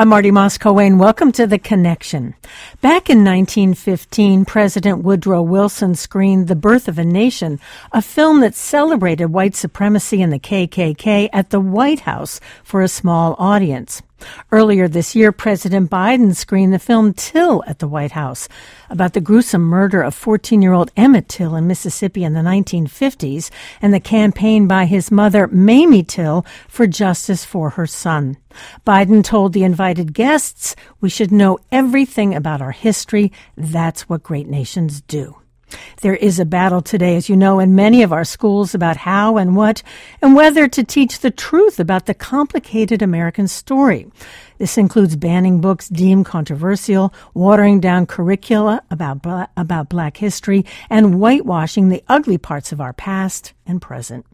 I'm Marty Moss-Coane. Welcome to The Connection. Back in 1915, President Woodrow Wilson screened The Birth of a Nation, a film that celebrated white supremacy and the KKK at the White House for a small audience. Earlier this year, President Biden screened the film Till at the White House about the gruesome murder of 14 year old Emmett Till in Mississippi in the 1950s and the campaign by his mother, Mamie Till, for justice for her son. Biden told the invited guests, we should know everything about our history. That's what great nations do. There is a battle today, as you know, in many of our schools about how and what and whether to teach the truth about the complicated American story. This includes banning books deemed controversial, watering down curricula about, about black history, and whitewashing the ugly parts of our past and present.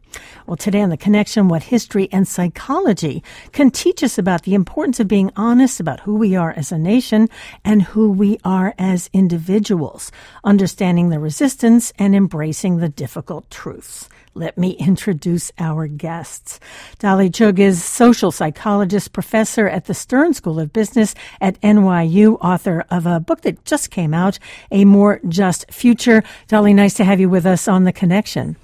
Well, today on The Connection, what history and psychology can teach us about the importance of being honest about who we are as a nation and who we are as individuals, understanding the resistance and embracing the difficult truths. Let me introduce our guests. Dolly Chugh is social psychologist, professor at the Stern School of Business at NYU, author of a book that just came out, A More Just Future. Dolly, nice to have you with us on The Connection.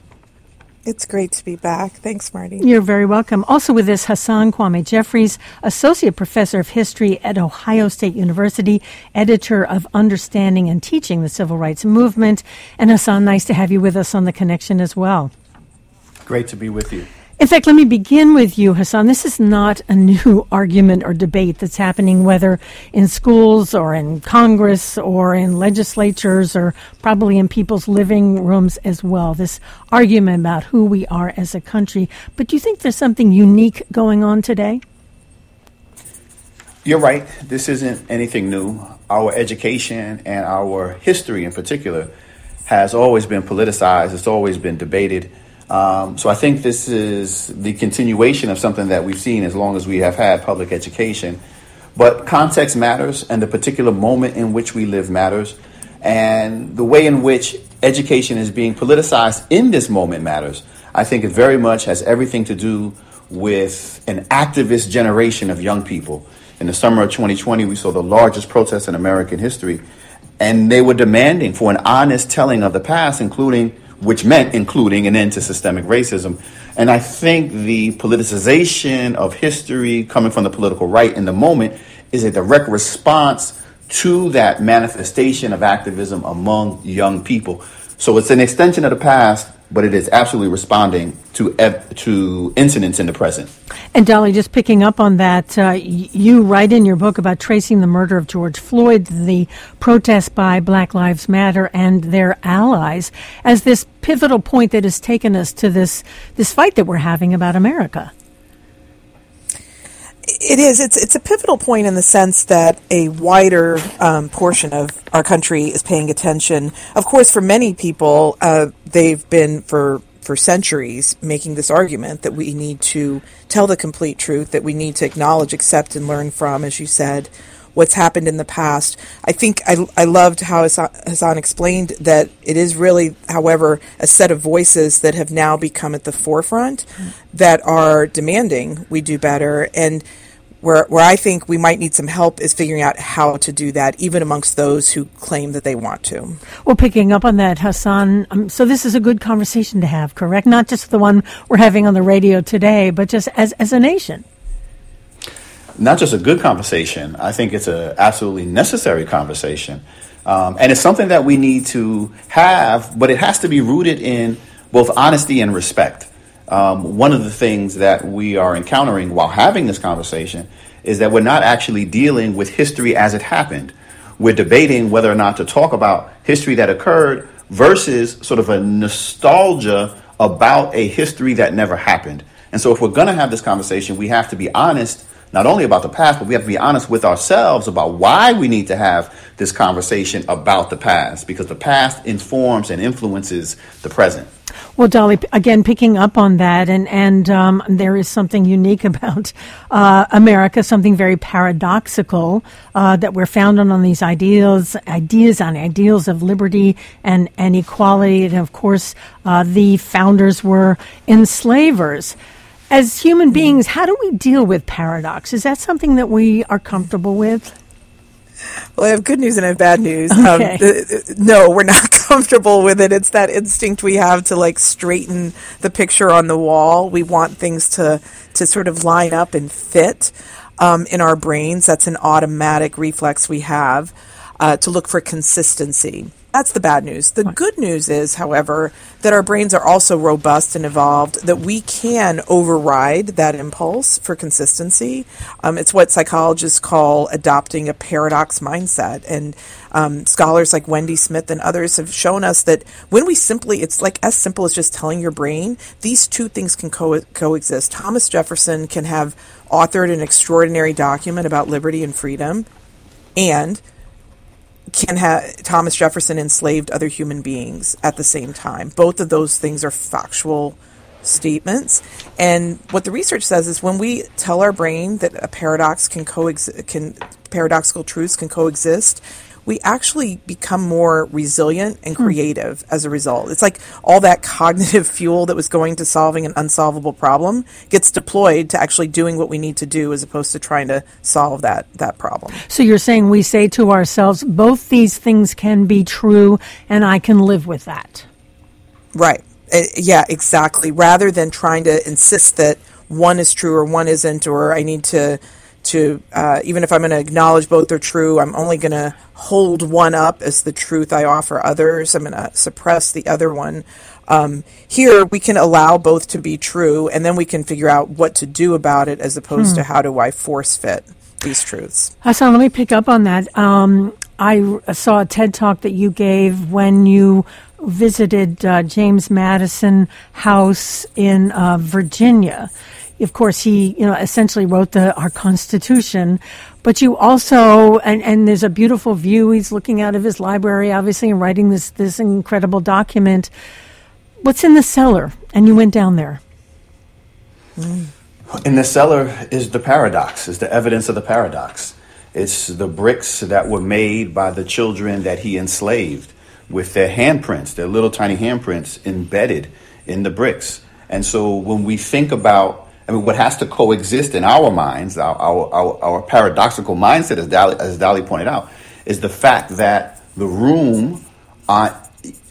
It's great to be back. Thanks, Marty. You're very welcome. Also with us, Hasan Kwame Jeffries, Associate Professor of History at Ohio State University, editor of Understanding and Teaching the Civil Rights Movement. And Hasan, nice to have you with us on the connection as well. Great to be with you. In fact, let me begin with you, Hasan. This is not a new argument or debate that's happening, whether in schools or in Congress or in legislatures or probably in people's living rooms as well. This argument about who we are as a country. But do you think there's something unique going on today? You're right. This isn't anything new. Our education and our history in particular has always been politicized, it's always been debated. Um, so I think this is the continuation of something that we've seen as long as we have had public education. But context matters, and the particular moment in which we live matters, and the way in which education is being politicized in this moment matters. I think it very much has everything to do with an activist generation of young people. In the summer of 2020, we saw the largest protest in American history, and they were demanding for an honest telling of the past, including which meant including an end to systemic racism. And I think the politicization of history coming from the political right in the moment is a direct response to that manifestation of activism among young people. So it's an extension of the past, but it is absolutely responding to to incidents in the present. And Dolly, just picking up on that, uh, you write in your book about tracing the murder of George Floyd, the protest by Black Lives Matter and their allies, as this pivotal point that has taken us to this this fight that we're having about America. It is. It's it's a pivotal point in the sense that a wider um, portion of our country is paying attention. Of course, for many people, uh, they've been for for centuries making this argument that we need to tell the complete truth, that we need to acknowledge, accept, and learn from, as you said, what's happened in the past. I think I, I loved how Hasan explained that it is really, however, a set of voices that have now become at the forefront that are demanding we do better. And where, where I think we might need some help is figuring out how to do that, even amongst those who claim that they want to. Well, picking up on that, Hasan, um, so this is a good conversation to have, correct? Not just the one we're having on the radio today, but just as, as a nation not just a good conversation. I think it's an absolutely necessary conversation. Um, and it's something that we need to have, but it has to be rooted in both honesty and respect. Um, one of the things that we are encountering while having this conversation is that we're not actually dealing with history as it happened. We're debating whether or not to talk about history that occurred versus sort of a nostalgia about a history that never happened. And so, if we're going to have this conversation, we have to be honest not only about the past, but we have to be honest with ourselves about why we need to have this conversation about the past, because the past informs and influences the present. Well, Dolly, again, picking up on that, and and um, there is something unique about uh, America, something very paradoxical uh, that we're founded on these ideals, ideas on ideals of liberty and and equality, and of course, uh, the founders were enslavers. As human beings, how do we deal with paradox? Is that something that we are comfortable with? Well, I have good news and I have bad news. Okay. Um, no, we're not comfortable with it. It's that instinct we have to like straighten the picture on the wall. We want things to to sort of line up and fit um, in our brains. That's an automatic reflex we have uh, to look for consistency. That's the bad news. The good news is, however, that our brains are also robust and evolved, that we can override that impulse for consistency. Um, it's what psychologists call adopting a paradox mindset. And um, scholars like Wendy Smith and others have shown us that when we simply, it's like as simple as just telling your brain, these two things can co- coexist. Thomas Jefferson can have authored an extraordinary document about liberty and freedom and can have Thomas Jefferson enslaved other human beings at the same time. Both of those things are factual statements. And what the research says is when we tell our brain that a paradox can coexist, can paradoxical truths can coexist, we actually become more resilient and hmm. creative mm. as a result. It's like all that cognitive fuel that was going to solving an unsolvable problem gets deployed to actually doing what we need to do as opposed to trying to solve that that problem. So you're saying we say to ourselves both these things can be true and I can live with that. Right. Uh, yeah, exactly. Rather than trying to insist that one is true or one isn't or I need to to uh, even if I'm going to acknowledge both are true, I'm only going to hold one up as the truth I offer others. I'm going to suppress the other one. Um, here, we can allow both to be true, and then we can figure out what to do about it, as opposed hmm. to how do I force fit these truths. Hasan, let me pick up on that. Um, I saw a TED talk that you gave when you visited uh, James Madison House in uh, Virginia of course, he, you know, essentially wrote the, our Constitution. But you also, and, and there's a beautiful view. He's looking out of his library, obviously, and writing this, this incredible document. What's in the cellar? And you went down there. Mm. In the cellar is the paradox, is the evidence of the paradox. It's the bricks that were made by the children that he enslaved with their handprints, their little tiny handprints embedded in the bricks. And so when we think about I mean, what has to coexist in our minds, our, our, our, our paradoxical mindset, as Dolly, as pointed out, is the fact that the room on,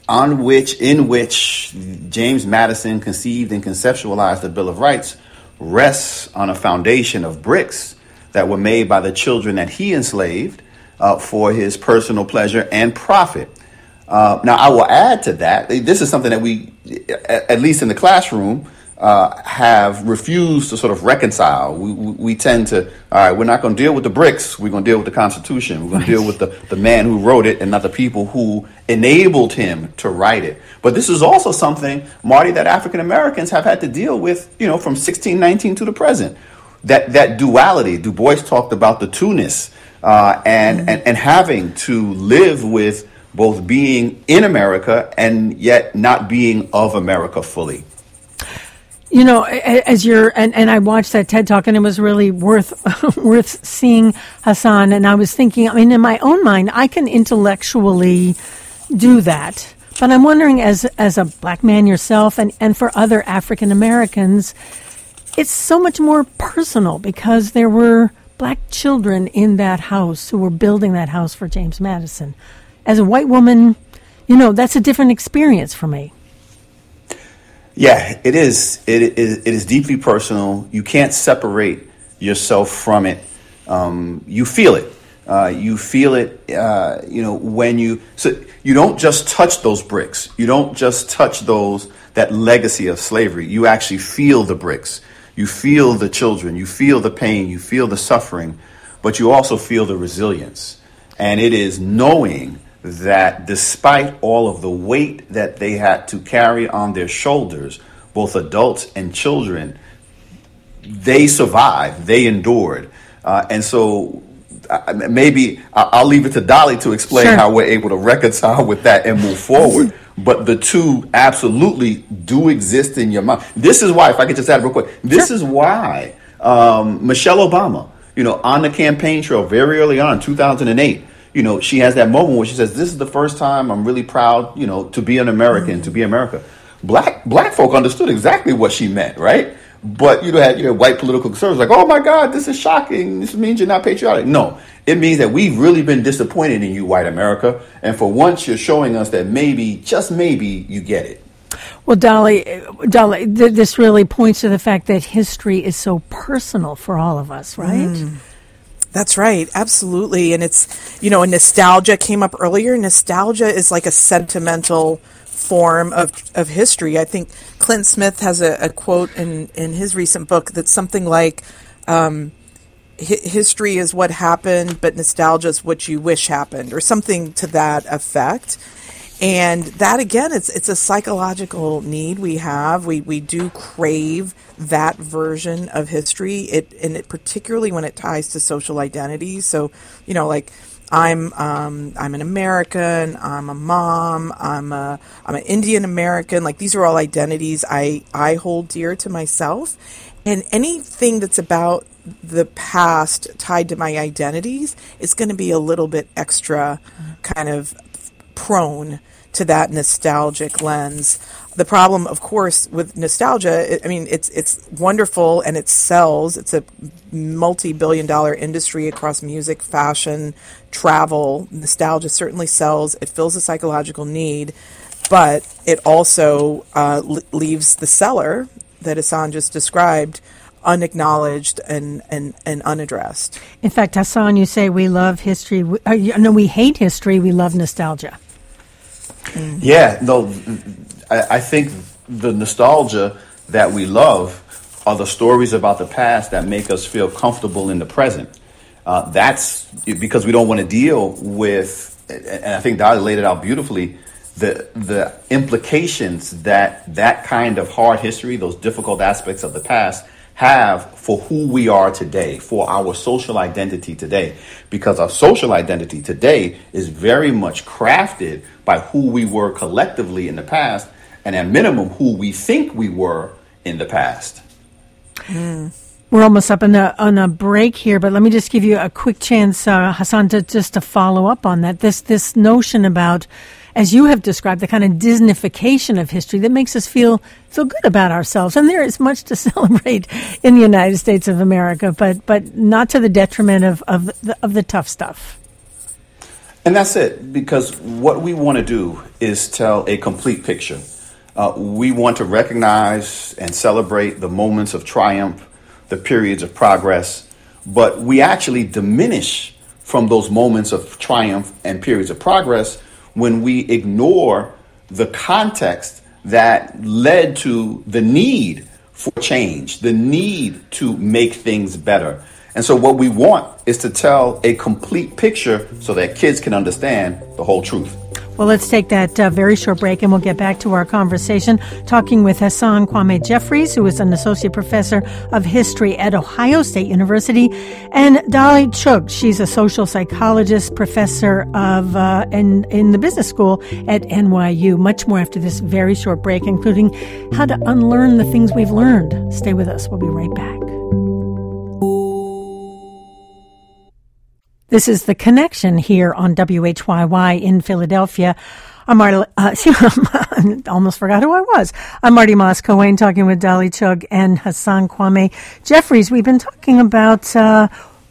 on which, in which James Madison conceived and conceptualized the Bill of Rights rests on a foundation of bricks that were made by the children that he enslaved uh, for his personal pleasure and profit. Uh, now, I will add to that. This is something that we, at least in the classroom, uh, have refused to sort of reconcile. We, we, we, tend to, all right, we're not going to deal with the bricks. We're going to deal with the Constitution. We're going to deal with the, the man who wrote it and not the people who enabled him to write it. But this is also something, Marty, that African Americans have had to deal with, you know, from 1619 to the present. That, that duality, Du Bois talked about the two-ness uh, and, mm-hmm. and, and having to live with both being in America and yet not being of America fully. You know, as you're, and, and I watched that TED talk and it was really worth, worth seeing Hasan. And I was thinking, I mean, in my own mind, I can intellectually do that. But I'm wondering, as, as a black man yourself and, and for other African Americans, it's so much more personal because there were black children in that house who were building that house for James Madison. As a white woman, you know, that's a different experience for me. Yeah, it is. It is. It is deeply personal. You can't separate yourself from it. Um, you feel it. Uh, you feel it. Uh, you know when you. So you don't just touch those bricks. You don't just touch those that legacy of slavery. You actually feel the bricks. You feel the children. You feel the pain. You feel the suffering, but you also feel the resilience. And it is knowing that despite all of the weight that they had to carry on their shoulders, both adults and children, they survived, they endured. Uh, and so maybe I'll leave it to Dolly to explain sure. how we're able to reconcile with that and move forward. but the two absolutely do exist in your mind. This is why, if I could just add real quick, this sure. is why um, Michelle Obama, you know, on the campaign trail very early on, 2008, you know, she has that moment where she says, "This is the first time I'm really proud, you know, to be an American, mm-hmm. to be America." Black black folk understood exactly what she meant, right? But you know, had you know, white political conservatives like, oh my God, this is shocking. This means you're not patriotic. No, it means that we've really been disappointed in you, white America. And for once, you're showing us that maybe, just maybe, you get it. Well, Dolly, Dolly, th- this really points to the fact that history is so personal for all of us, right? Mm. That's right, absolutely. And it's, you know, nostalgia came up earlier. Nostalgia is like a sentimental form of, of history. I think Clint Smith has a, a quote in, in his recent book that's something like, um, history is what happened, but nostalgia is what you wish happened, or something to that effect. And that again, it's it's a psychological need we have. We we do crave that version of history. It and it particularly when it ties to social identity. So you know, like I'm um, I'm an American. I'm a mom. I'm a I'm an Indian American. Like these are all identities I I hold dear to myself, and anything that's about the past tied to my identities is going to be a little bit extra kind of prone to that nostalgic lens. The problem, of course, with nostalgia, I mean, it's it's wonderful and it sells. It's a multi-billion-dollar industry across music, fashion, travel. Nostalgia certainly sells. It fills a psychological need, but it also uh, leaves the cellar that Hasan just described unacknowledged and, and, and unaddressed. In fact, Hasan, you say we love history. Uh, no, we hate history. We love nostalgia. Mm-hmm. Yeah, no, I, I think the nostalgia that we love are the stories about the past that make us feel comfortable in the present. Uh, that's because we don't want to deal with, and I think Dolly laid it out beautifully, the the implications that that kind of hard history, those difficult aspects of the past, have for who we are today, for our social identity today. Because our social identity today is very much crafted by who we were collectively in the past, and at minimum, who we think we were in the past. Mm. We're almost up on a, on a break here, but let me just give you a quick chance, uh, Hasan, to just to follow up on that. This this notion about as you have described, the kind of Disneyfication of history that makes us feel feel good about ourselves. And there is much to celebrate in the United States of America, but but not to the detriment of of the, of the tough stuff. And that's it, because what we want to do is tell a complete picture. Uh, we want to recognize and celebrate the moments of triumph, the periods of progress, but we actually diminish from those moments of triumph and periods of progress when we ignore the context that led to the need for change, the need to make things better. And so, what we want is to tell a complete picture so that kids can understand the whole truth. Well, let's take that uh, very short break and we'll get back to our conversation talking with Hasan Kwame Jeffries, who is an associate professor of history at Ohio State University, and Dolly Chugh. She's a social psychologist, professor of uh, in, in the business school at NYU. Much more after this very short break, including how to unlearn the things we've learned. Stay with us. We'll be right back. This is The Connection here on WHYY in Philadelphia. I'm Marty, uh, almost forgot who I was. I'm Marty Moss-Coane talking with Dolly Chugh and Hasan Kwame Jeffries. We've been talking about uh,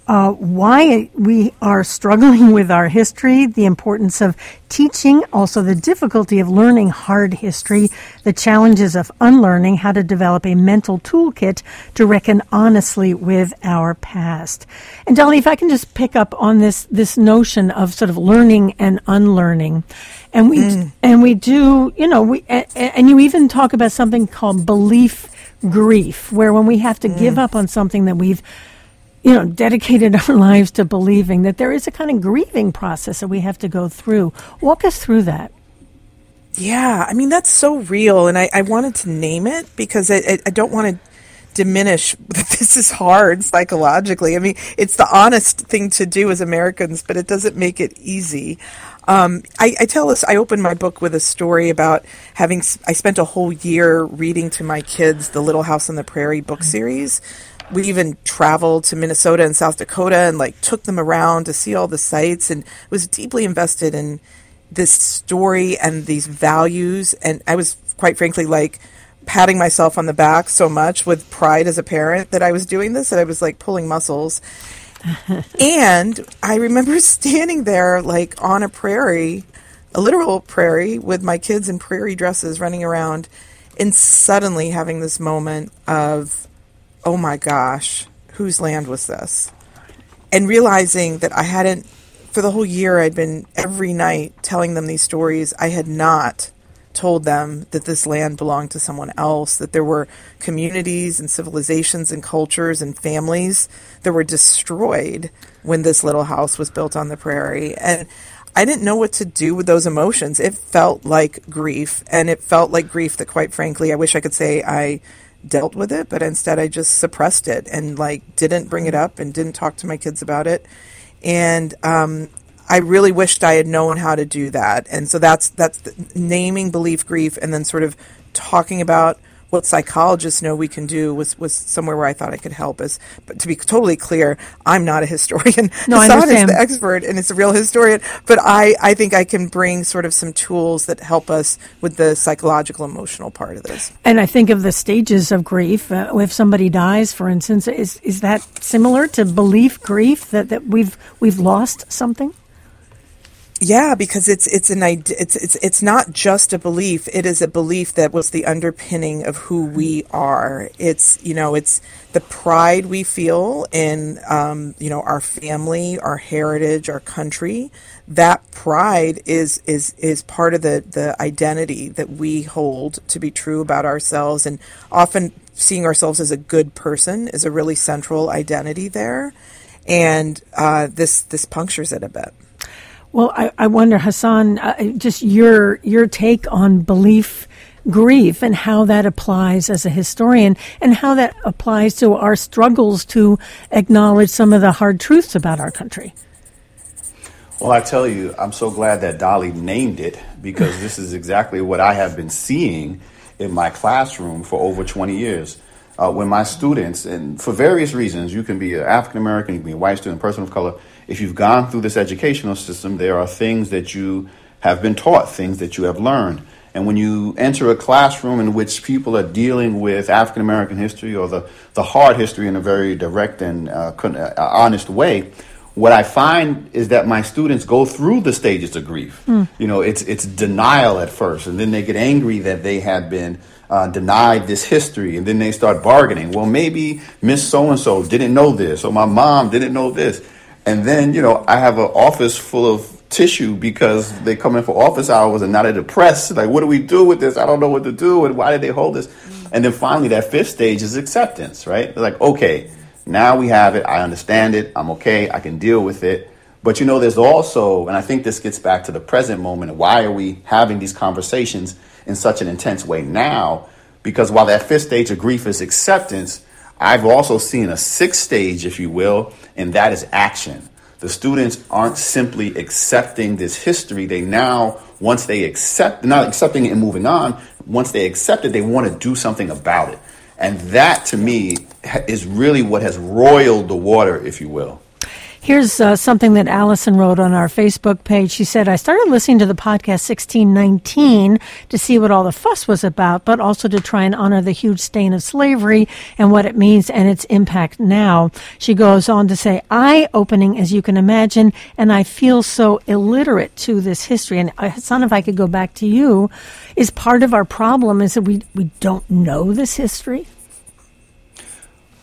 uh, why we are struggling with our history, the importance of teaching, also the difficulty of learning hard history, the challenges of unlearning, how to develop a mental toolkit to reckon honestly with our past. And Dolly, if I can just pick up on this this notion of sort of learning and unlearning, and we mm. and we do, you know, we and, and you even talk about something called belief grief, where when we have to mm. give up on something that we've you know, dedicated our lives to believing that there is a kind of grieving process that we have to go through. Walk us through that. Yeah, I mean, that's so real. And I, I wanted to name it because I, I, don't want to diminish that this is hard psychologically. I mean, it's the honest thing to do as Americans, but it doesn't make it easy. Um, I, I, tell us, I open my book with a story about having, I spent a whole year reading to my kids the Little House on the Prairie book series we even traveled to Minnesota and South Dakota and like took them around to see all the sites and was deeply invested in this story and these values. And I was quite frankly like, patting myself on the back so much with pride as a parent that I was doing this that I was like pulling muscles. and I remember standing there like on a prairie, a literal prairie, with my kids in prairie dresses running around, and suddenly having this moment of, oh my gosh, whose land was this? And realizing that I hadn't, for the whole year, I'd been every night telling them these stories. I had not told them that this land belonged to someone else, that there were communities and civilizations and cultures and families that were destroyed when this little house was built on the prairie. And I didn't know what to do with those emotions. It felt like grief, and it felt like grief that, quite frankly, I wish I could say I dealt with it, but instead I just suppressed it and like didn't bring it up and didn't talk to my kids about it. And um, I really wished I had known how to do that. And so that's that's naming belief grief and then sort of talking about what psychologists know we can do was, was somewhere where I thought I could help us. But to be totally clear, I'm not a historian. No, I understand. is the expert and it's a real historian. But I, I think I can bring sort of some tools that help us with the psychological emotional part of this. And I think of the stages of grief. Uh, if somebody dies, for instance, is is that similar to belief grief that, that we've we've lost something? Yeah, because it's it's an it's it's it's not just a belief. It is a belief that was the underpinning of who we are. It's you know it's the pride we feel in um, you know our family, our heritage, our country. That pride is is is part of the the identity that we hold to be true about ourselves, and often seeing ourselves as a good person is a really central identity there. And uh, this this punctures it a bit. Well, I, I wonder, Hasan, uh, just your your take on belief grief and how that applies as a historian and how that applies to our struggles to acknowledge some of the hard truths about our country. Well, I tell you, I'm so glad that Dolly named it because this is exactly what I have been seeing in my classroom for over 20 years. Uh, when my students, and for various reasons, you can be an African American, you can be a white student, person of color, if you've gone through this educational system, there are things that you have been taught, things that you have learned. And when you enter a classroom in which people are dealing with African American history or the, the hard history in a very direct and uh, uh, honest way, what I find is that my students go through the stages of grief. Mm. You know, it's it's denial at first, and then they get angry that they have been uh, denied this history, and then they start bargaining. Well, maybe Miss So and So didn't know this, or my mom didn't know this. And then, you know, I have an office full of tissue because they come in for office hours and now they're depressed. Like, what do we do with this? I don't know what to do. And why did they hold this? And then finally, that fifth stage is acceptance, right? They're like, okay, now we have it. I understand it. I'm okay. I can deal with it. But you know, there's also, and I think this gets back to the present moment. Why are we having these conversations in such an intense way now? Because while that fifth stage of grief is acceptance, I've also seen a sixth stage, if you will, and that is action. The students aren't simply accepting this history. They now, once they accept, not accepting it and moving on, once they accept it, they want to do something about it. And that to me is really what has roiled the water, if you will. Here's uh, something that Allison wrote on our Facebook page. She said, I started listening to the podcast 1619 to see what all the fuss was about, but also to try and honor the huge stain of slavery and what it means and its impact now. She goes on to say, eye opening as you can imagine, and I feel so illiterate to this history. And uh, Hasan, if I could go back to you, is part of our problem is that we, we don't know this history?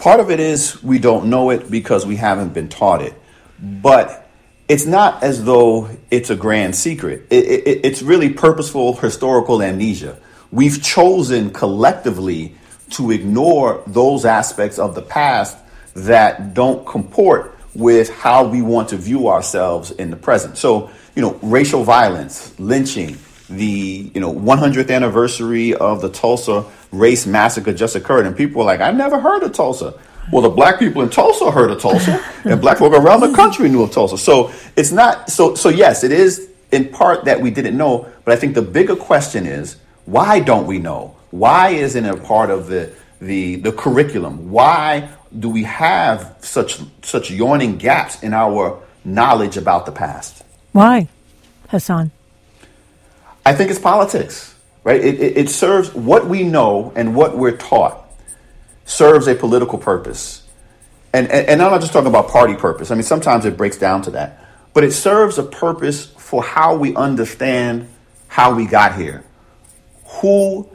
Part of it is we don't know it because we haven't been taught it but it's not as though it's a grand secret. It, it, it's really purposeful historical amnesia. We've chosen collectively to ignore those aspects of the past that don't comport with how we want to view ourselves in the present. So, you know, racial violence, lynching, the you know 100th anniversary of the Tulsa race massacre just occurred, and people were like, I've never heard of Tulsa." Well, the black people in Tulsa heard of Tulsa, and black folk around the country knew of Tulsa. So it's not so. So yes, it is in part that we didn't know, but I think the bigger question is why don't we know? Why isn't it a part of the the the curriculum? Why do we have such such yawning gaps in our knowledge about the past? Why, Hasan? I think it's politics right? It, it, it serves what we know and what we're taught serves a political purpose. And, and, and I'm not just talking about party purpose. I mean, sometimes it breaks down to that. But it serves a purpose for how we understand how we got here. Who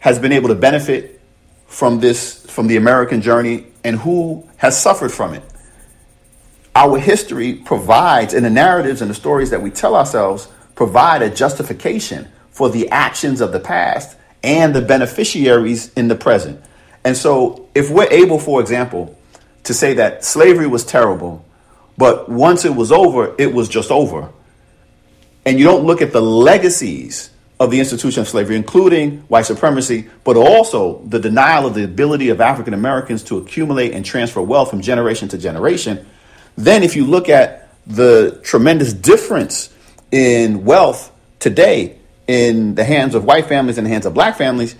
has been able to benefit from this, from the American journey, and who has suffered from it. Our history provides, and the narratives and the stories that we tell ourselves provide a justification for the actions of the past and the beneficiaries in the present. And so, if we're able, for example, to say that slavery was terrible, but once it was over, it was just over, and you don't look at the legacies of the institution of slavery, including white supremacy, but also the denial of the ability of African Americans to accumulate and transfer wealth from generation to generation, then if you look at the tremendous difference in wealth today in the hands of white families and the hands of black families,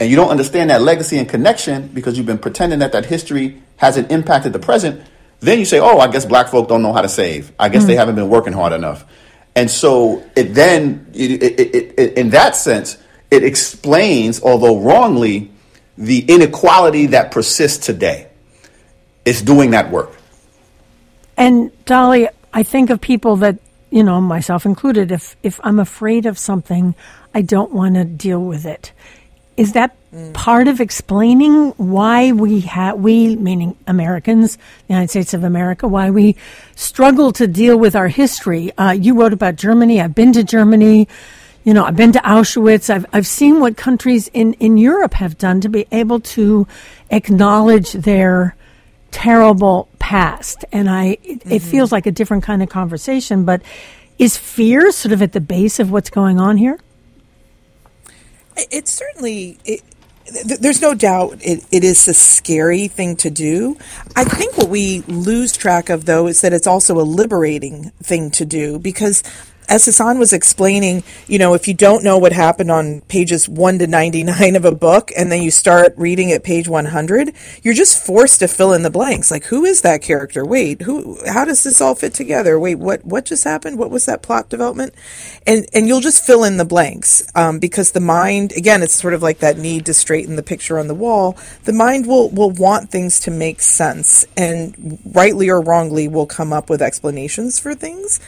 and you don't understand that legacy and connection because you've been pretending that that history hasn't impacted the present, then you say, oh, I guess black folk don't know how to save. I guess mm. they haven't been working hard enough. And so it then, it, it, it, in that sense, it explains, although wrongly, the inequality that persists today. It's doing that work. And Dolly, I think of people that, you know, myself included, if, if I'm afraid of something, I don't want to deal with it. Is that mm. part of explaining why we have, we, meaning Americans, the United States of America, why we struggle to deal with our history? Uh, you wrote about Germany. I've been to Germany. You know, I've been to Auschwitz. I've, I've seen what countries in, in Europe have done to be able to acknowledge their terrible past. And I, it, mm-hmm. it feels like a different kind of conversation, but is fear sort of at the base of what's going on here? It's certainly. It, there's no doubt it, it is a scary thing to do. I think what we lose track of, though, is that it's also a liberating thing to do because as Hasan was explaining, you know, if you don't know what happened on pages 1 to 99 of a book and then you start reading at page 100, you're just forced to fill in the blanks. Like, who is that character? Wait, who, how does this all fit together? Wait, what, what just happened? What was that plot development? And, and you'll just fill in the blanks, um, because the mind, again, it's sort of like that need to straighten the picture on the wall. The mind will, will want things to make sense and rightly or wrongly will come up with explanations for things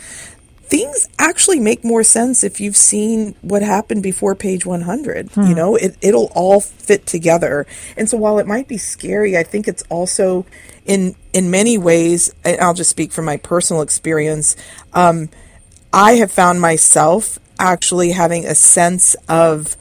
things actually make more sense if you've seen what happened before page 100 hmm. you know it, it'll all fit together and so while it might be scary i think it's also in in many ways and i'll just speak from my personal experience um, i have found myself actually having a sense of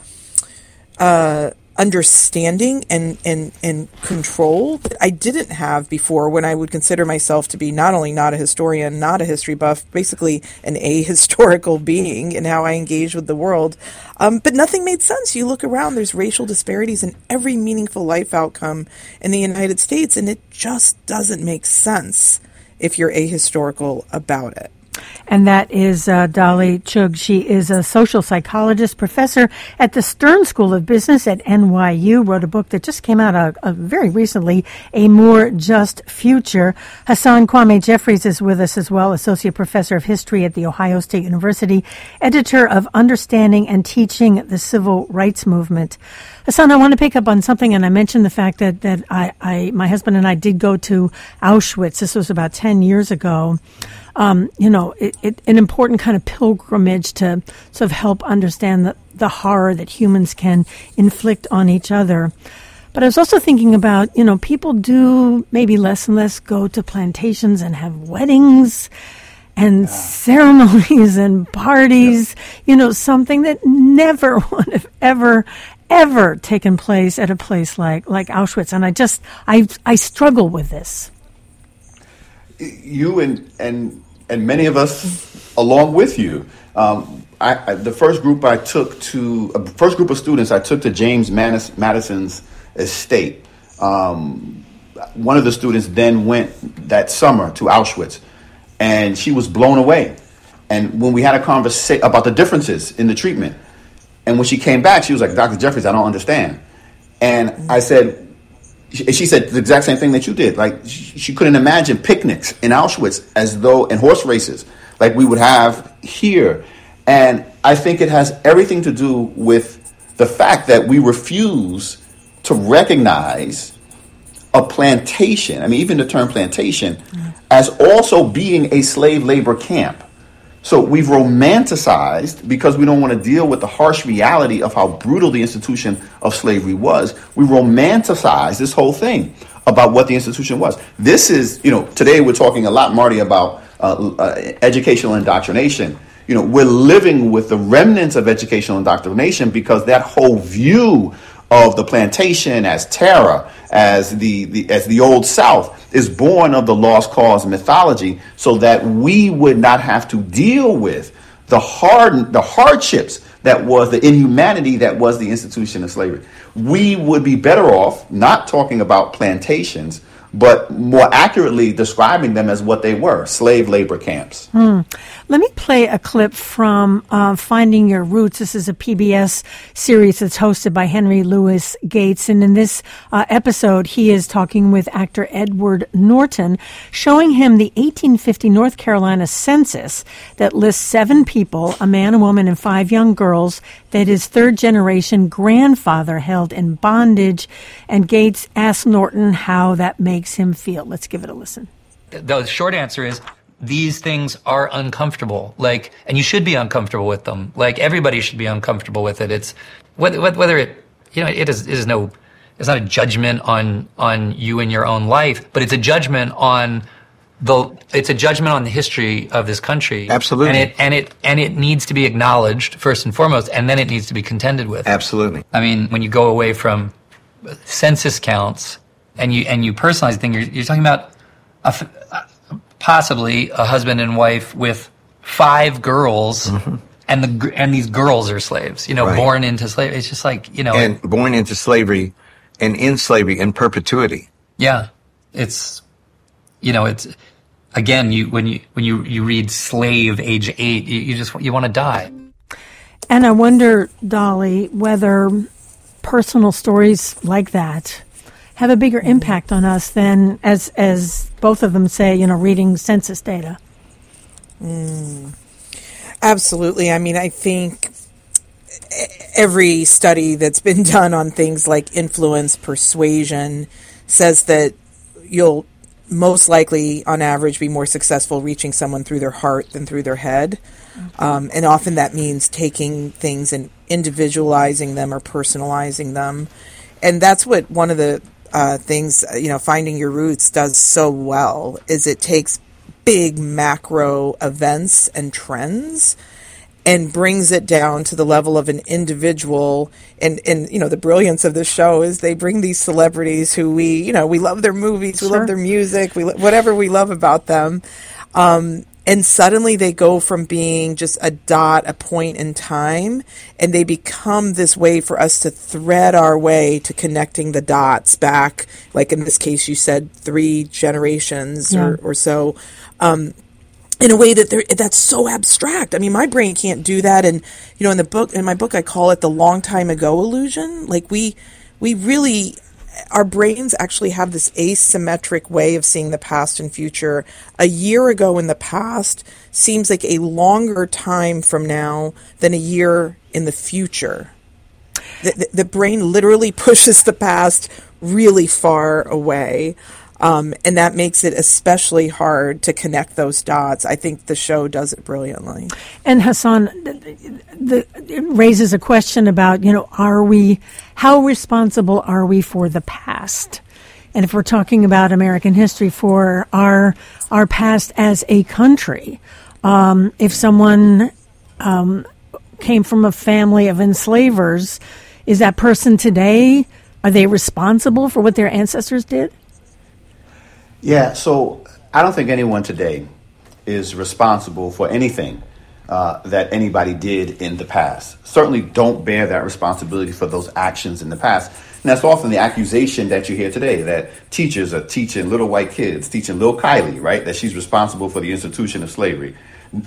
uh, understanding and, and, and control that I didn't have before when I would consider myself to be not only not a historian, not a history buff, basically an ahistorical being in how I engage with the world. Um, but nothing made sense. You look around, there's racial disparities in every meaningful life outcome in the United States, and it just doesn't make sense if you're ahistorical about it and that is uh, Dolly Chugh. She is a social psychologist, professor at the Stern School of Business at NYU. Wrote a book that just came out uh, uh, very recently, "A More Just Future." Hasan Kwame Jeffries is with us as well, associate professor of history at the Ohio State University, editor of Understanding and Teaching the Civil Rights Movement. Hasan, I want to pick up on something, and I mentioned the fact that that I, I my husband and I did go to Auschwitz. This was about ten years ago um, you know, it, it, an important kind of pilgrimage to sort of help understand the, the horror that humans can inflict on each other. But I was also thinking about, you know, people do maybe less and less go to plantations and have weddings and yeah. ceremonies and parties, yeah. you know, something that never would have ever, ever taken place at a place like, like Auschwitz. And I just, I, I struggle with this. You and, and and many of us along with you. Um, I, I, the first group I took to, uh, first group of students I took to James Madis, Madison's estate. Um, one of the students then went that summer to Auschwitz, and she was blown away. And when we had a conversation about the differences in the treatment, and when she came back, she was like, "Dr. Jeffries, I don't understand." And I said, she said the exact same thing that you did. Like she couldn't imagine picnics in Auschwitz as though in horse races like we would have here. And I think it has everything to do with the fact that we refuse to recognize a plantation, I mean, even the term plantation, as also being a slave labor camp. So we've romanticized because we don't want to deal with the harsh reality of how brutal the institution of slavery was. We romanticize this whole thing about what the institution was. This is, you know, today we're talking a lot, Marty, about uh, uh, educational indoctrination. You know, we're living with the remnants of educational indoctrination because that whole view of the plantation as terror, as the, the as the old South, is born of the lost cause mythology, so that we would not have to deal with the hard the hardships that was the inhumanity that was the institution of slavery. We would be better off not talking about plantations, but more accurately describing them as what they were slave labor camps. Hmm. Let me play a clip from uh, Finding Your Roots. This is a PBS series that's hosted by Henry Louis Gates. And in this uh, episode, he is talking with actor Edward Norton, showing him the 1850 North Carolina census that lists seven people, a man, a woman, and five young girls, that his third generation grandfather held in bondage. And Gates asked Norton how that makes him feel. Let's give it a listen. The short answer is these things are uncomfortable. Like, and you should be uncomfortable with them. Like, everybody should be uncomfortable with it. It's whether, whether it, you know, it is, it is no, it's not a judgment on, on you and your own life, but it's a judgment on the, it's a judgment on the history of this country. Absolutely. And it, and it, and it needs to be acknowledged first and foremost, and then it needs to be contended with. Absolutely. I mean, when you go away from census counts and you, and you personalize the thing, you're, you're talking about a, possibly a husband and wife with five girls. Mm-hmm. And the and these girls are slaves, you know, right. born into slavery. It's just like you know, and born into slavery, and in slavery in perpetuity. Yeah, it's you know, it's again, you when you when you you read slave age eight, you, you just you want to die. And I wonder, Dolly, whether personal stories like that have a bigger impact on us than, as as both of them say, you know, reading census data. Mm. Absolutely. I mean, I think every study that's been done on things like influence, persuasion, says that you'll most likely, on average, be more successful reaching someone through their heart than through their head. Um, and often that means taking things and individualizing them or personalizing them. And that's what one of the uh, things, uh, you know, finding your roots does so well is it takes big macro events and trends and brings it down to the level of an individual and and you know the brilliance of the show is they bring these celebrities who we you know we love their movies we love their music we whatever we love about them um, and suddenly they go from being just a dot, a point in time, and they become this way for us to thread our way to connecting the dots back, like in this case, you said three generations yeah. or, or so. Um, in a way that that's so abstract. I mean, my brain can't do that. And, you know, in the book, in my book, I call it the long time ago illusion. Like we, we really our brains actually have this asymmetric way of seeing the past and future. A year ago in the past seems like a longer time from now than a year in the future. The, the, the brain literally pushes the past really far away. Um, and that makes it especially hard to connect those dots. I think the show does it brilliantly. And Hasan, the, it raises a question about, you know, are we, how responsible are we for the past? And if we're talking about American history for our, our past as a country, um, if someone um, came from a family of enslavers, is that person today, are they responsible for what their ancestors did? Yeah, so I don't think anyone today is responsible for anything uh, that anybody did in the past. Certainly don't bear that responsibility for those actions in the past. And that's often the accusation that you hear today that teachers are teaching little white kids, teaching little Kylie, right, that she's responsible for the institution of slavery.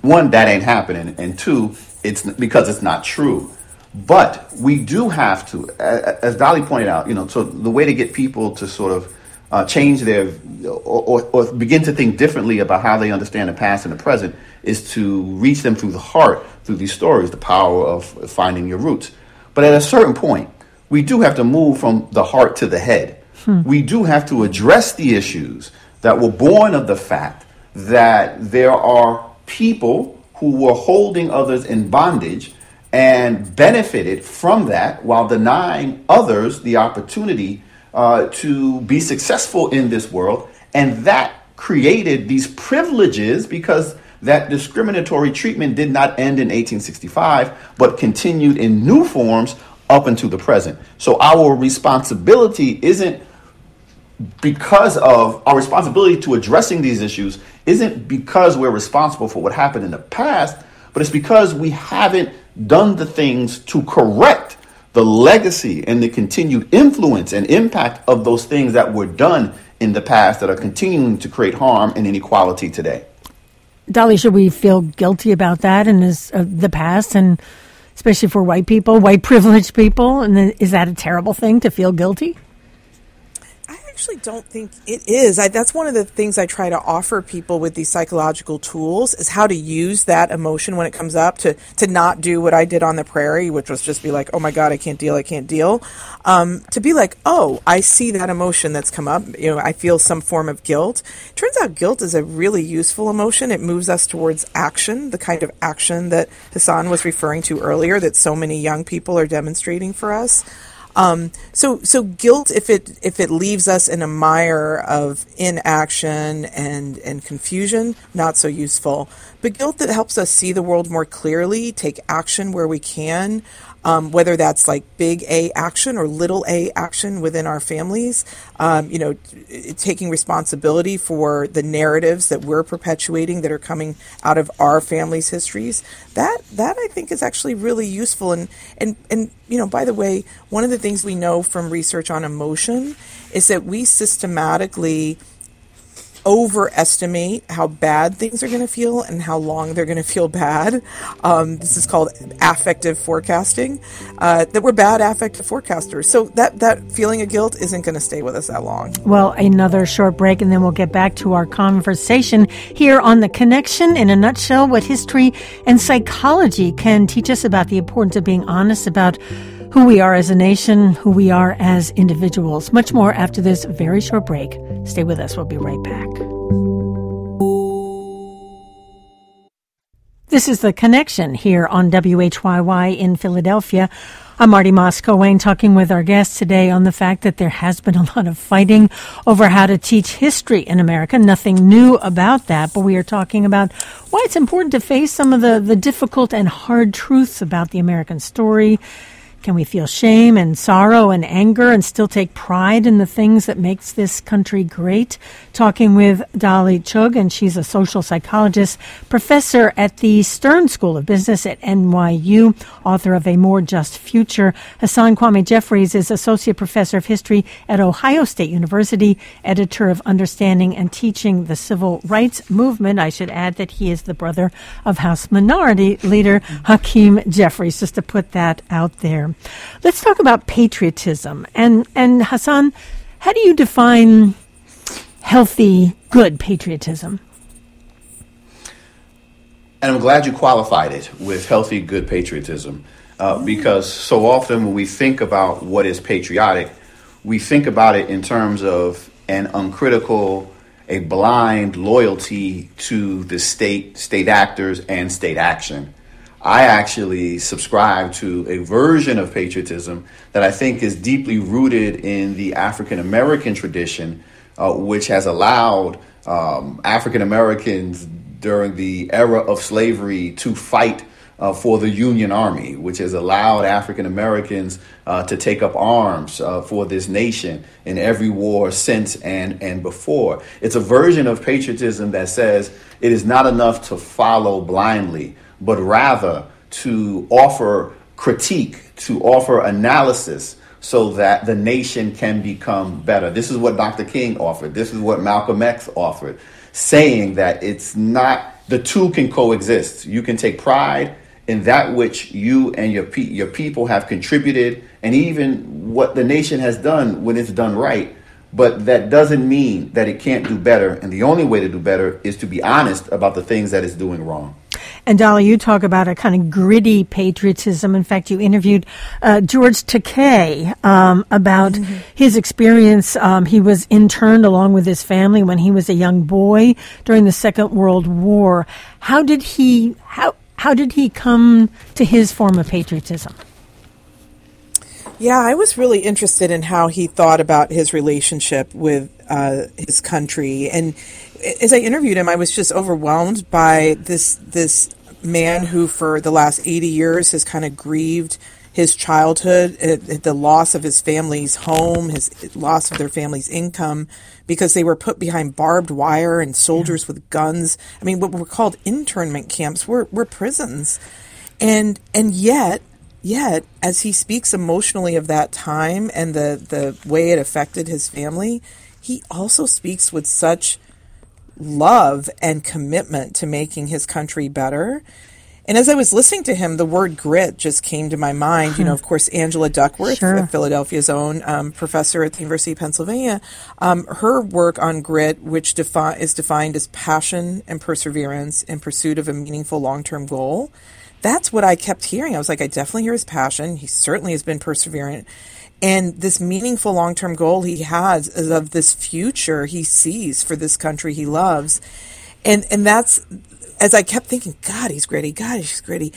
One, that ain't happening. And two, it's because it's not true. But we do have to, as Dolly pointed out, you know, so the way to get people to sort of uh, change their or, or, or, begin to think differently about how they understand the past and the present is to reach them through the heart through these stories the power of finding your roots But at a certain point, we do have to move from the heart to the head. Hmm. We do have to address the issues that were born of the fact that there are people who were holding others in bondage and benefited from that while denying others the opportunity uh, to be successful in this world. And that created these privileges because that discriminatory treatment did not end in 1865, but continued in new forms up until the present. So our responsibility isn't because of our responsibility to addressing these issues isn't because we're responsible for what happened in the past, but it's because we haven't done the things to correct the legacy and the continued influence and impact of those things that were done in the past that are continuing to create harm and inequality today. Dolly, should we feel guilty about that and uh, the past and especially for white people, white privileged people? And is that a terrible thing to feel guilty? Actually don't think it is. I, that's one of the things I try to offer people with these psychological tools is how to use that emotion when it comes up to to not do what I did on the prairie, which was just be like, oh my god, I can't deal, I can't deal. Um, to be like, oh, I see that emotion that's come up. You know, I feel some form of guilt. Turns out guilt is a really useful emotion. It moves us towards action, the kind of action that Hasan was referring to earlier, that so many young people are demonstrating for us. Um, so so guilt if it if it leaves us in a mire of inaction and and confusion, not so useful. But guilt that helps us see the world more clearly, take action where we can, um, whether that's like big A action or little A action within our families, um, you know, t- taking responsibility for the narratives that we're perpetuating that are coming out of our families' histories. That that I think is actually really useful. And and and you know, by the way, one of the things we know from research on emotion is that we systematically overestimate how bad things are going to feel and how long they're going to feel bad. Um, this is called affective forecasting. Uh, that we're bad affective forecasters. So that that feeling of guilt isn't going to stay with us that long. Well, another short break, and then we'll get back to our conversation here on the connection. In a nutshell, what history and psychology can teach us about the importance of being honest about who we are as a nation, who we are as individuals. Much more after this very short break. Stay with us. We'll be right back. This is The Connection here on WHYY in Philadelphia. I'm Marty Moss-Coane talking with our guests today on the fact that there has been a lot of fighting over how to teach history in America. Nothing new about that, but we are talking about why it's important to face some of the, the difficult and hard truths about the American story can we feel shame and sorrow and anger and still take pride in the things that makes this country great? Talking with Dolly Chugh, and she's a social psychologist, professor at the Stern School of Business at NYU, author of A More Just Future. Hasan Kwame Jeffries is associate professor of history at Ohio State University, editor of Understanding and Teaching the Civil Rights Movement. I should add that he is the brother of House Minority Leader Hakeem Jeffries, just to put that out there. Let's talk about patriotism. And, and Hasan, how do you define healthy, good patriotism? And I'm glad you qualified it with healthy, good patriotism. Uh, because so often when we think about what is patriotic, we think about it in terms of an uncritical, a blind loyalty to the state, state actors, and state action. I actually subscribe to a version of patriotism that I think is deeply rooted in the African American tradition, uh, which has allowed um, African Americans during the era of slavery to fight uh, for the Union Army, which has allowed African Americans uh, to take up arms uh, for this nation in every war since and, and before. It's a version of patriotism that says it is not enough to follow blindly but rather to offer critique, to offer analysis so that the nation can become better. This is what Dr. King offered. This is what Malcolm X offered, saying that it's not, the two can coexist. You can take pride in that which you and your, pe- your people have contributed, and even what the nation has done when it's done right. But that doesn't mean that it can't do better. And the only way to do better is to be honest about the things that it's doing wrong. And Dolly, you talk about a kind of gritty patriotism. In fact, you interviewed uh, George Takei um, about mm-hmm. his experience. Um, he was interned along with his family when he was a young boy during the Second World War. How did he how how did he come to his form of patriotism? Yeah, I was really interested in how he thought about his relationship with uh, his country, and as I interviewed him, I was just overwhelmed by this this man who, for the last eighty years, has kind of grieved his childhood, uh, the loss of his family's home, his loss of their family's income, because they were put behind barbed wire and soldiers yeah. with guns. I mean, what were called internment camps were were prisons, and and yet Yet, as he speaks emotionally of that time and the, the way it affected his family, he also speaks with such love and commitment to making his country better. And as I was listening to him, the word grit just came to my mind. You know, of course, Angela Duckworth, sure. Philadelphia's own um, professor at the University of Pennsylvania, um, her work on grit, which defi- is defined as passion and perseverance in pursuit of a meaningful long term goal, that's what I kept hearing. I was like, I definitely hear his passion. He certainly has been perseverant. And this meaningful long term goal he has is of this future he sees for this country he loves. And and that's as I kept thinking, God, he's gritty, God, he's gritty.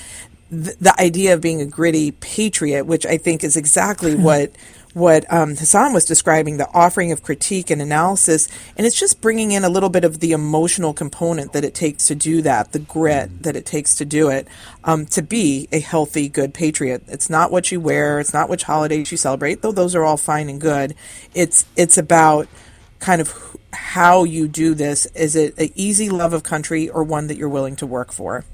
The, the idea of being a gritty patriot, which I think is exactly what what um, Hasan was describing, the offering of critique and analysis, and it's just bringing in a little bit of the emotional component that it takes to do that, the grit mm. that it takes to do it, um, to be a healthy, good patriot. It's not what you wear, it's not which holidays you celebrate, though those are all fine and good. It's it's about kind of how you do this. Is it an easy love of country or one that you're willing to work for?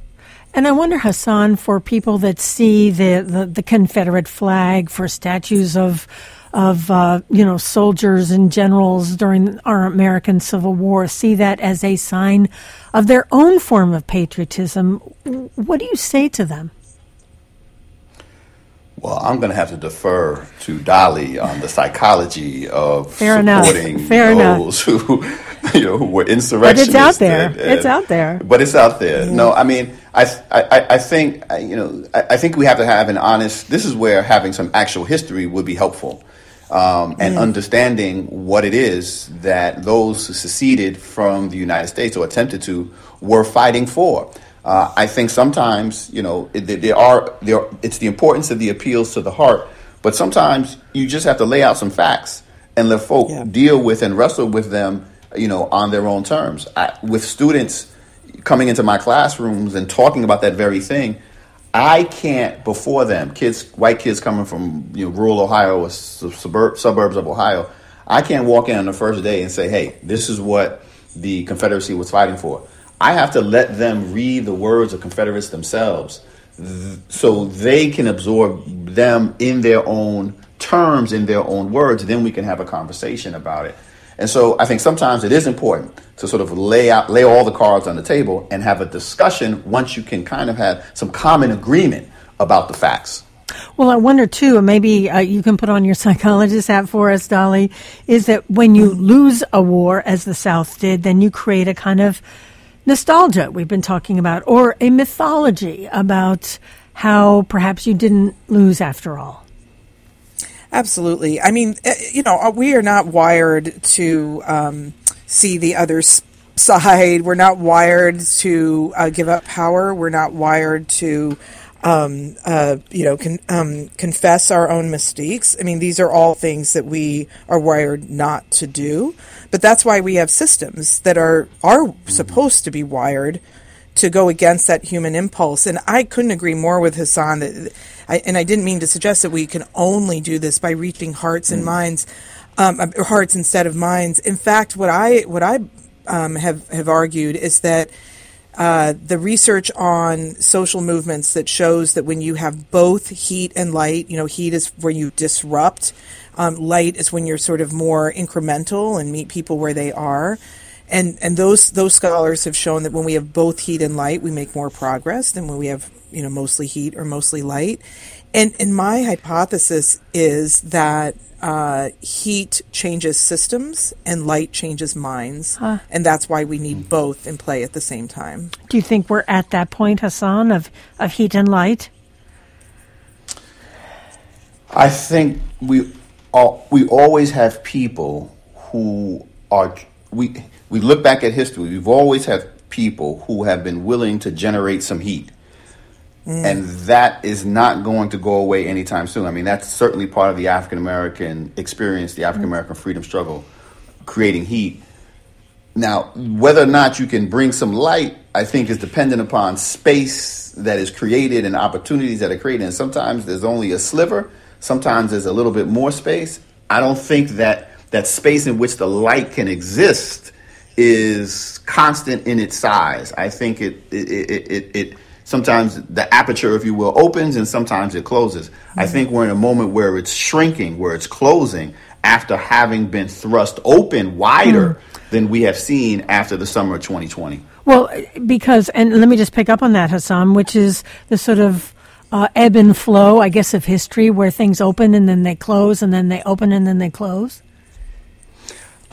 And I wonder, Hasan, for people that see the, the, the Confederate flag, for statues of of uh, you know soldiers and generals during our American Civil War, see that as a sign of their own form of patriotism. What do you say to them? Well, I'm going to have to defer to Dolly on the psychology of Fair supporting enough. Fair those enough. who, you know, who were insurrectionists. But it's out there. And, and, it's out there. But it's out there. Mm-hmm. No, I mean, I, I, I think, you know, I, I, think we have to have an honest. This is where having some actual history would be helpful, um, and mm-hmm. understanding what it is that those who seceded from the United States or attempted to were fighting for. Uh, I think sometimes, you know, there are there. It's the importance of the appeals to the heart, but sometimes you just have to lay out some facts and let folk yeah. deal with and wrestle with them, you know, on their own terms. I, with students coming into my classrooms and talking about that very thing, I can't before them, kids, white kids coming from you know rural Ohio or suburb, suburbs of Ohio, I can't walk in on the first day and say, "Hey, this is what the Confederacy was fighting for." I have to let them read the words of Confederates themselves so they can absorb them in their own terms, in their own words. Then we can have a conversation about it. And so I think sometimes it is important to sort of lay out, lay all the cards on the table and have a discussion once you can kind of have some common agreement about the facts. Well, I wonder too, and maybe uh, you can put on your psychologist hat for us, Dolly, is that when you lose a war, as the South did, then you create a kind of nostalgia we've been talking about, or a mythology about how perhaps you didn't lose after all. Absolutely. I mean, eh, you know, uh, we are not wired to um, see the other side. We're not wired to uh, give up power. We're not wired to um, uh, you know, con- um, confess our own mistakes. I mean, these are all things that we are wired not to do. But that's why we have systems that are are supposed to be wired to go against that human impulse. And I couldn't agree more with Hasan. That, I, and I didn't mean to suggest that we can only do this by reaching hearts and minds, um, uh, hearts instead of minds. In fact, what I what I um, have have argued is that uh, the research on social movements that shows that when you have both heat and light, you know, heat is where you disrupt, um, light is when you're sort of more incremental and meet people where they are. And and those those scholars have shown that when we have both heat and light, we make more progress than when we have you know mostly heat or mostly light. And and my hypothesis is that uh, heat changes systems and light changes minds, Huh. and that's why we need both in play at the same time. Do you think we're at that point, Hasan, of, of heat and light? I think we all, we always have people who are we we look back at history. We've always had people who have been willing to generate some heat, mm. and that is not going to go away anytime soon. I mean, that's certainly part of the African American experience, the African American freedom struggle, creating heat. Now, whether or not you can bring some light, I think, is dependent upon space that is created and opportunities that are created. And sometimes there's only a sliver, sometimes there's a little bit more space. I don't think that that space in which the light can exist is constant in its size. I think it it it, it, it sometimes the aperture, if you will, opens and sometimes it closes. I think we're in a moment where it's shrinking, where it's closing after having been thrust open wider than we have seen after the summer of 2020. Well, because, and let me just pick up on that, Hasan, which is the sort of uh, ebb and flow, I guess, of history where things open and then they close and then they open and then they close.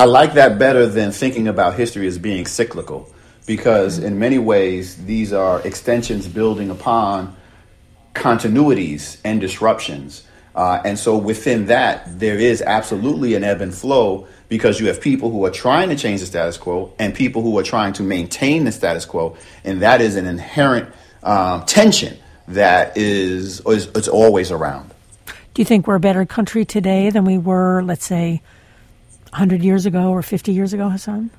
I like that better than thinking about history as being cyclical because in many ways these are extensions building upon continuities and disruptions. Uh, and so within that, there is absolutely an ebb and flow because you have people who are trying to change the status quo and people who are trying to maintain the status quo. And that is an inherent um, tension that is, is it's always around. Do you think we're a better country today than we were, let's say, 100 years ago or 50 years ago, Hasan?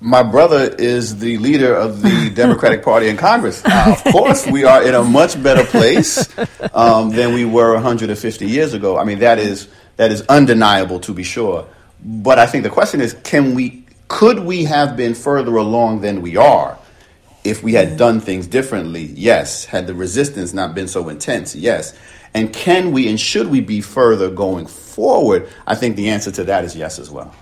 My brother is the leader of the Democratic Party in Congress. Of course, we are in a much better place um, than we were 150 years ago. I mean, that is that is undeniable to be sure. But I think the question is, can we, could we have been further along than we are if we had done things differently? Yes. Had the resistance not been so intense? Yes. And can we and should we be further going forward? I think the answer to that is yes as well.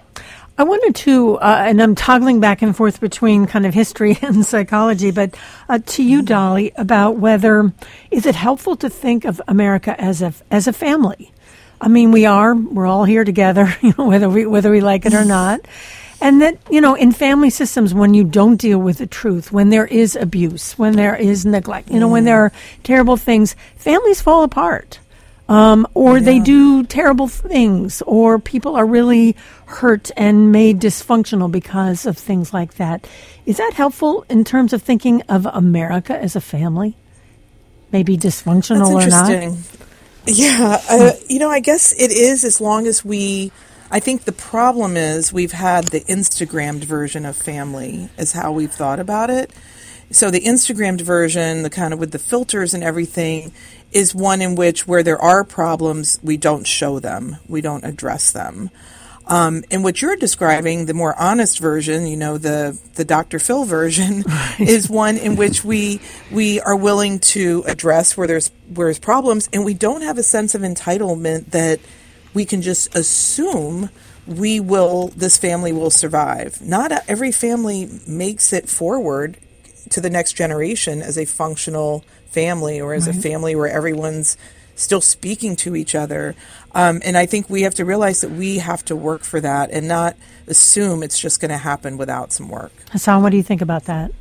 I wanted to, uh, and I'm toggling back and forth between kind of history and psychology, but uh, to you, Dolly, about whether is it helpful to think of America as a as a family? I mean, we are we're all here together, you know, whether we whether we like it or not, and that you know, in family systems, when you don't deal with the truth, when there is abuse, when there is neglect, you know, when there are terrible things, families fall apart um, or they do terrible things, or people are really hurt and made dysfunctional because of things like that. Is that helpful in terms of thinking of America as a family? Maybe dysfunctional or not? Yeah, uh, you know, I guess it is as long as we. I think the problem is we've had the Instagrammed version of family, is how we've thought about it. So the Instagrammed version, the kind of with the filters and everything, is one in which where there are problems, we don't show them, we don't address them. Um, and what you're describing, the more honest version, you know, the the Dr. Phil version, is one in which we we are willing to address where there's where there's problems, and we don't have a sense of entitlement that we can just assume we will this family will survive. Not every family makes it forward to the next generation as a functional family or as a family where everyone's still speaking to each other. Um, and I think we have to realize that we have to work for that and not assume it's just going to happen without some work. Hasan, what do you think about that?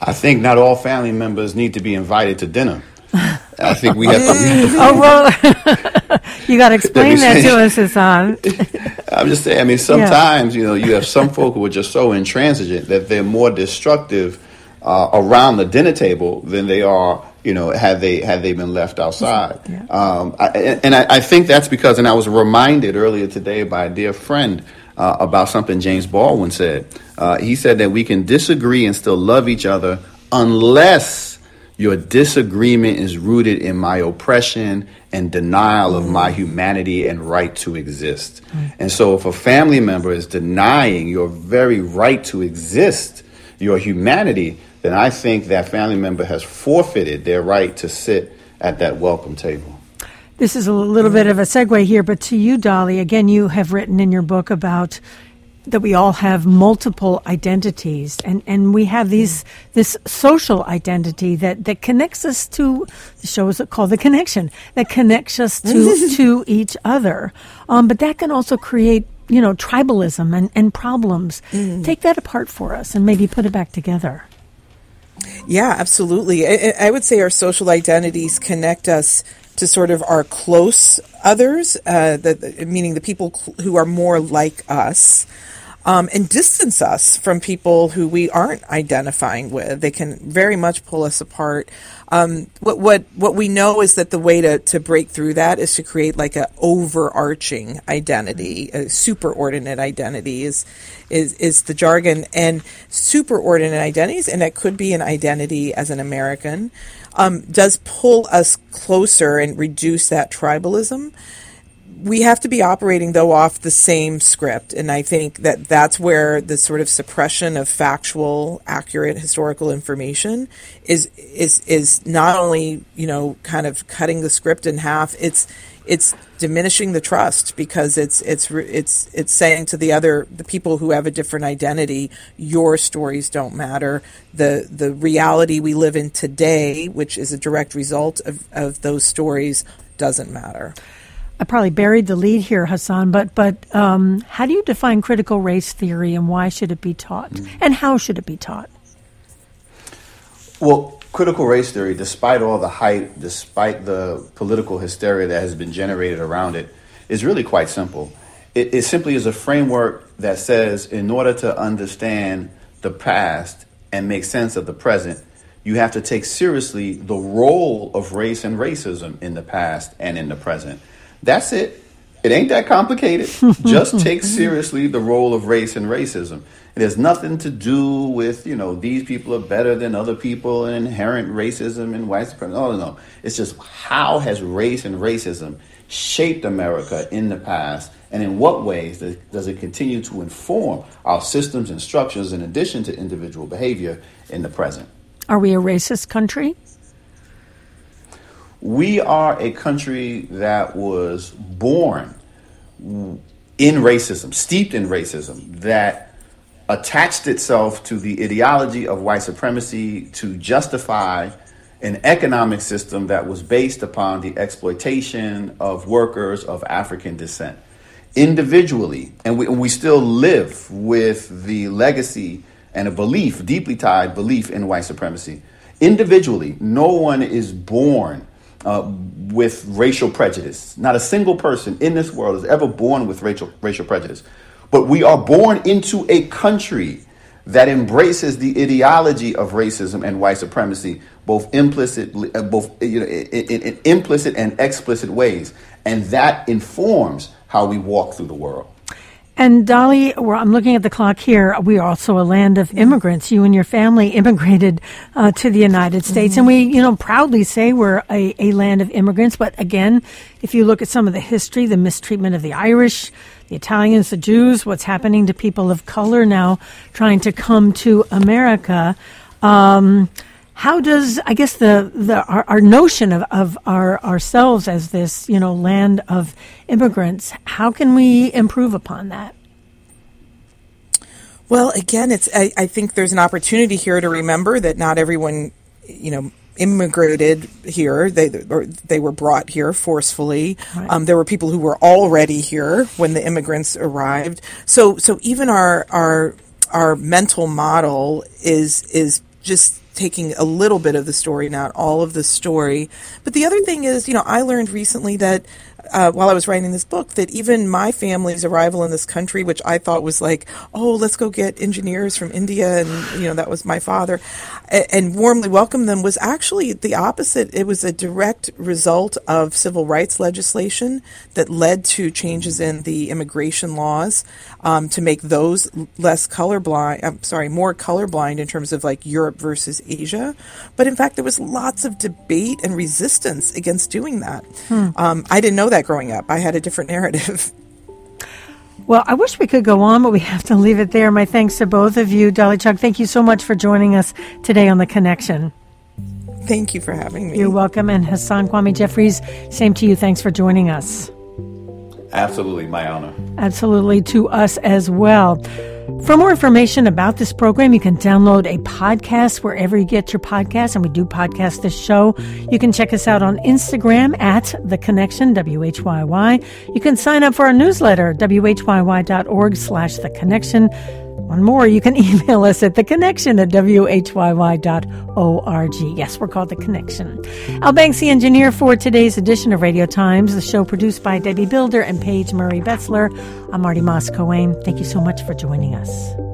I think not all family members need to be invited to dinner. I think we have to. Oh well, you got to explain that to us, Hasan. I'm just saying. I mean, sometimes you know you have some folk who are just so intransigent that they're more destructive uh, around the dinner table than they are. You know, had they had they been left outside. Yeah. Um, I, and I, I think that's because, and I was reminded earlier today by a dear friend uh, about something James Baldwin said. Uh, he said that we can disagree and still love each other unless your disagreement is rooted in my oppression and denial of my humanity and right to exist. And so, if a family member is denying your very right to exist, your humanity, then I think that family member has forfeited their right to sit at that welcome table. This is a little bit of a segue here, but to you, Dolly, again, you have written in your book about that we all have multiple identities and, and we have these this social identity that, that connects us to the show is called the connection that connects us to to each other. Um, but that can also create you know tribalism and, and problems. Mm. take that apart for us and maybe put it back together. Yeah absolutely. I, I would say our social identities connect us to sort of our close others, uh, the, meaning the people who are more like us um, and distance us from people who we aren't identifying with. They can very much pull us apart. Um, what what what we know is that the way to, to break through that is to create like an overarching identity, a superordinate identity is is is the jargon, and superordinate identities, and that could be an identity as an American, um, does pull us closer and reduce that tribalism we have to be operating though off the same script. And i think that that's where the sort of suppression of factual accurate historical information is is is not only you know kind of cutting the script in half it's it's diminishing the trust because it's it's it's it's saying to the other the people who have a different identity your stories don't matter. The the reality we live in today which is a direct result of, of those stories doesn't matter I probably buried the lead here, Hasan, but but um, how do you define critical race theory and why should it be taught? And how should it be taught? Well, critical race theory, despite all the hype, despite the political hysteria that has been generated around it, is really quite simple. It, it simply is a framework that says in order to understand the past and make sense of the present, you have to take seriously the role of race and racism in the past and in the present. That's it. It ain't that complicated. Just take seriously the role of race and racism. It has nothing to do with, you know, these people are better than other people and inherent racism and white supremacy. No, no, no. It's just how has race and racism shaped America in the past and in what ways does it continue to inform our systems and structures in addition to individual behavior in the present? Are we a racist country? We are a country that was born in racism, steeped in racism, that attached itself to the ideology of white supremacy to justify an economic system that was based upon the exploitation of workers of African descent. Individually, and we, and we still live with the legacy and a belief, deeply tied belief in white supremacy. Individually, no one is born uh, with racial prejudice. Not a single person in this world is ever born with racial, racial prejudice. But we are born into a country that embraces the ideology of racism and white supremacy, both implicit, uh, both you know, in, in, in implicit and explicit ways, and that informs how we walk through the world. And Dolly, I'm looking at the clock here. We are also a land of immigrants. You and your family immigrated uh, to the United States, mm-hmm. and we, you know, proudly say we're a, a land of immigrants. But again, if you look at some of the history, the mistreatment of the Irish, the Italians, the Jews, what's happening to people of color now trying to come to America. Um, how does I guess the the our, our, notion of, of our ourselves as this you know land of immigrants? How can we improve upon that? Well, again, it's I, I think there's an opportunity here to remember that not everyone, you know, immigrated here. They they were brought here forcefully. Right. Um, there were people who were already here when the immigrants arrived. So so even our our our mental model is is just taking a little bit of the story, not all of the story. But the other thing is, you know, I learned recently that uh, while I was writing this book that even my family's arrival in this country, which I thought was like, oh, let's go get engineers from India, and you know that was my father, and, and warmly welcome them, was actually the opposite. It was a direct result of civil rights legislation that led to changes in the immigration laws um, to make those less colorblind. I'm sorry, more colorblind in terms of like Europe versus Asia. But in fact, there was lots of debate and resistance against doing that. Hmm. Um, I didn't know that growing up. I had a different narrative. Well, I wish we could go on, but we have to leave it there. My thanks to both of you. Dolly Chugh, thank you so much for joining us today on The Connection. Thank you for having me. You're welcome. And Hasan Kwame Jeffries, same to you. Thanks for joining us. Absolutely, my honor. Absolutely, to us as well. For more information about this program, you can download a podcast wherever you get your podcasts, and we do podcast this show. You can check us out on Instagram at The Connection, W-H-Y-Y. You can sign up for our newsletter, whyy.org slash The Connection. One more, you can email us at theconnection at whyy.org. Yes, we're called The Connection. Al Banks, the engineer for today's edition of Radio Times, the show produced by Debbie Builder and Paige Murray Betzler. I'm Marty Moss. Thank you so much for joining us.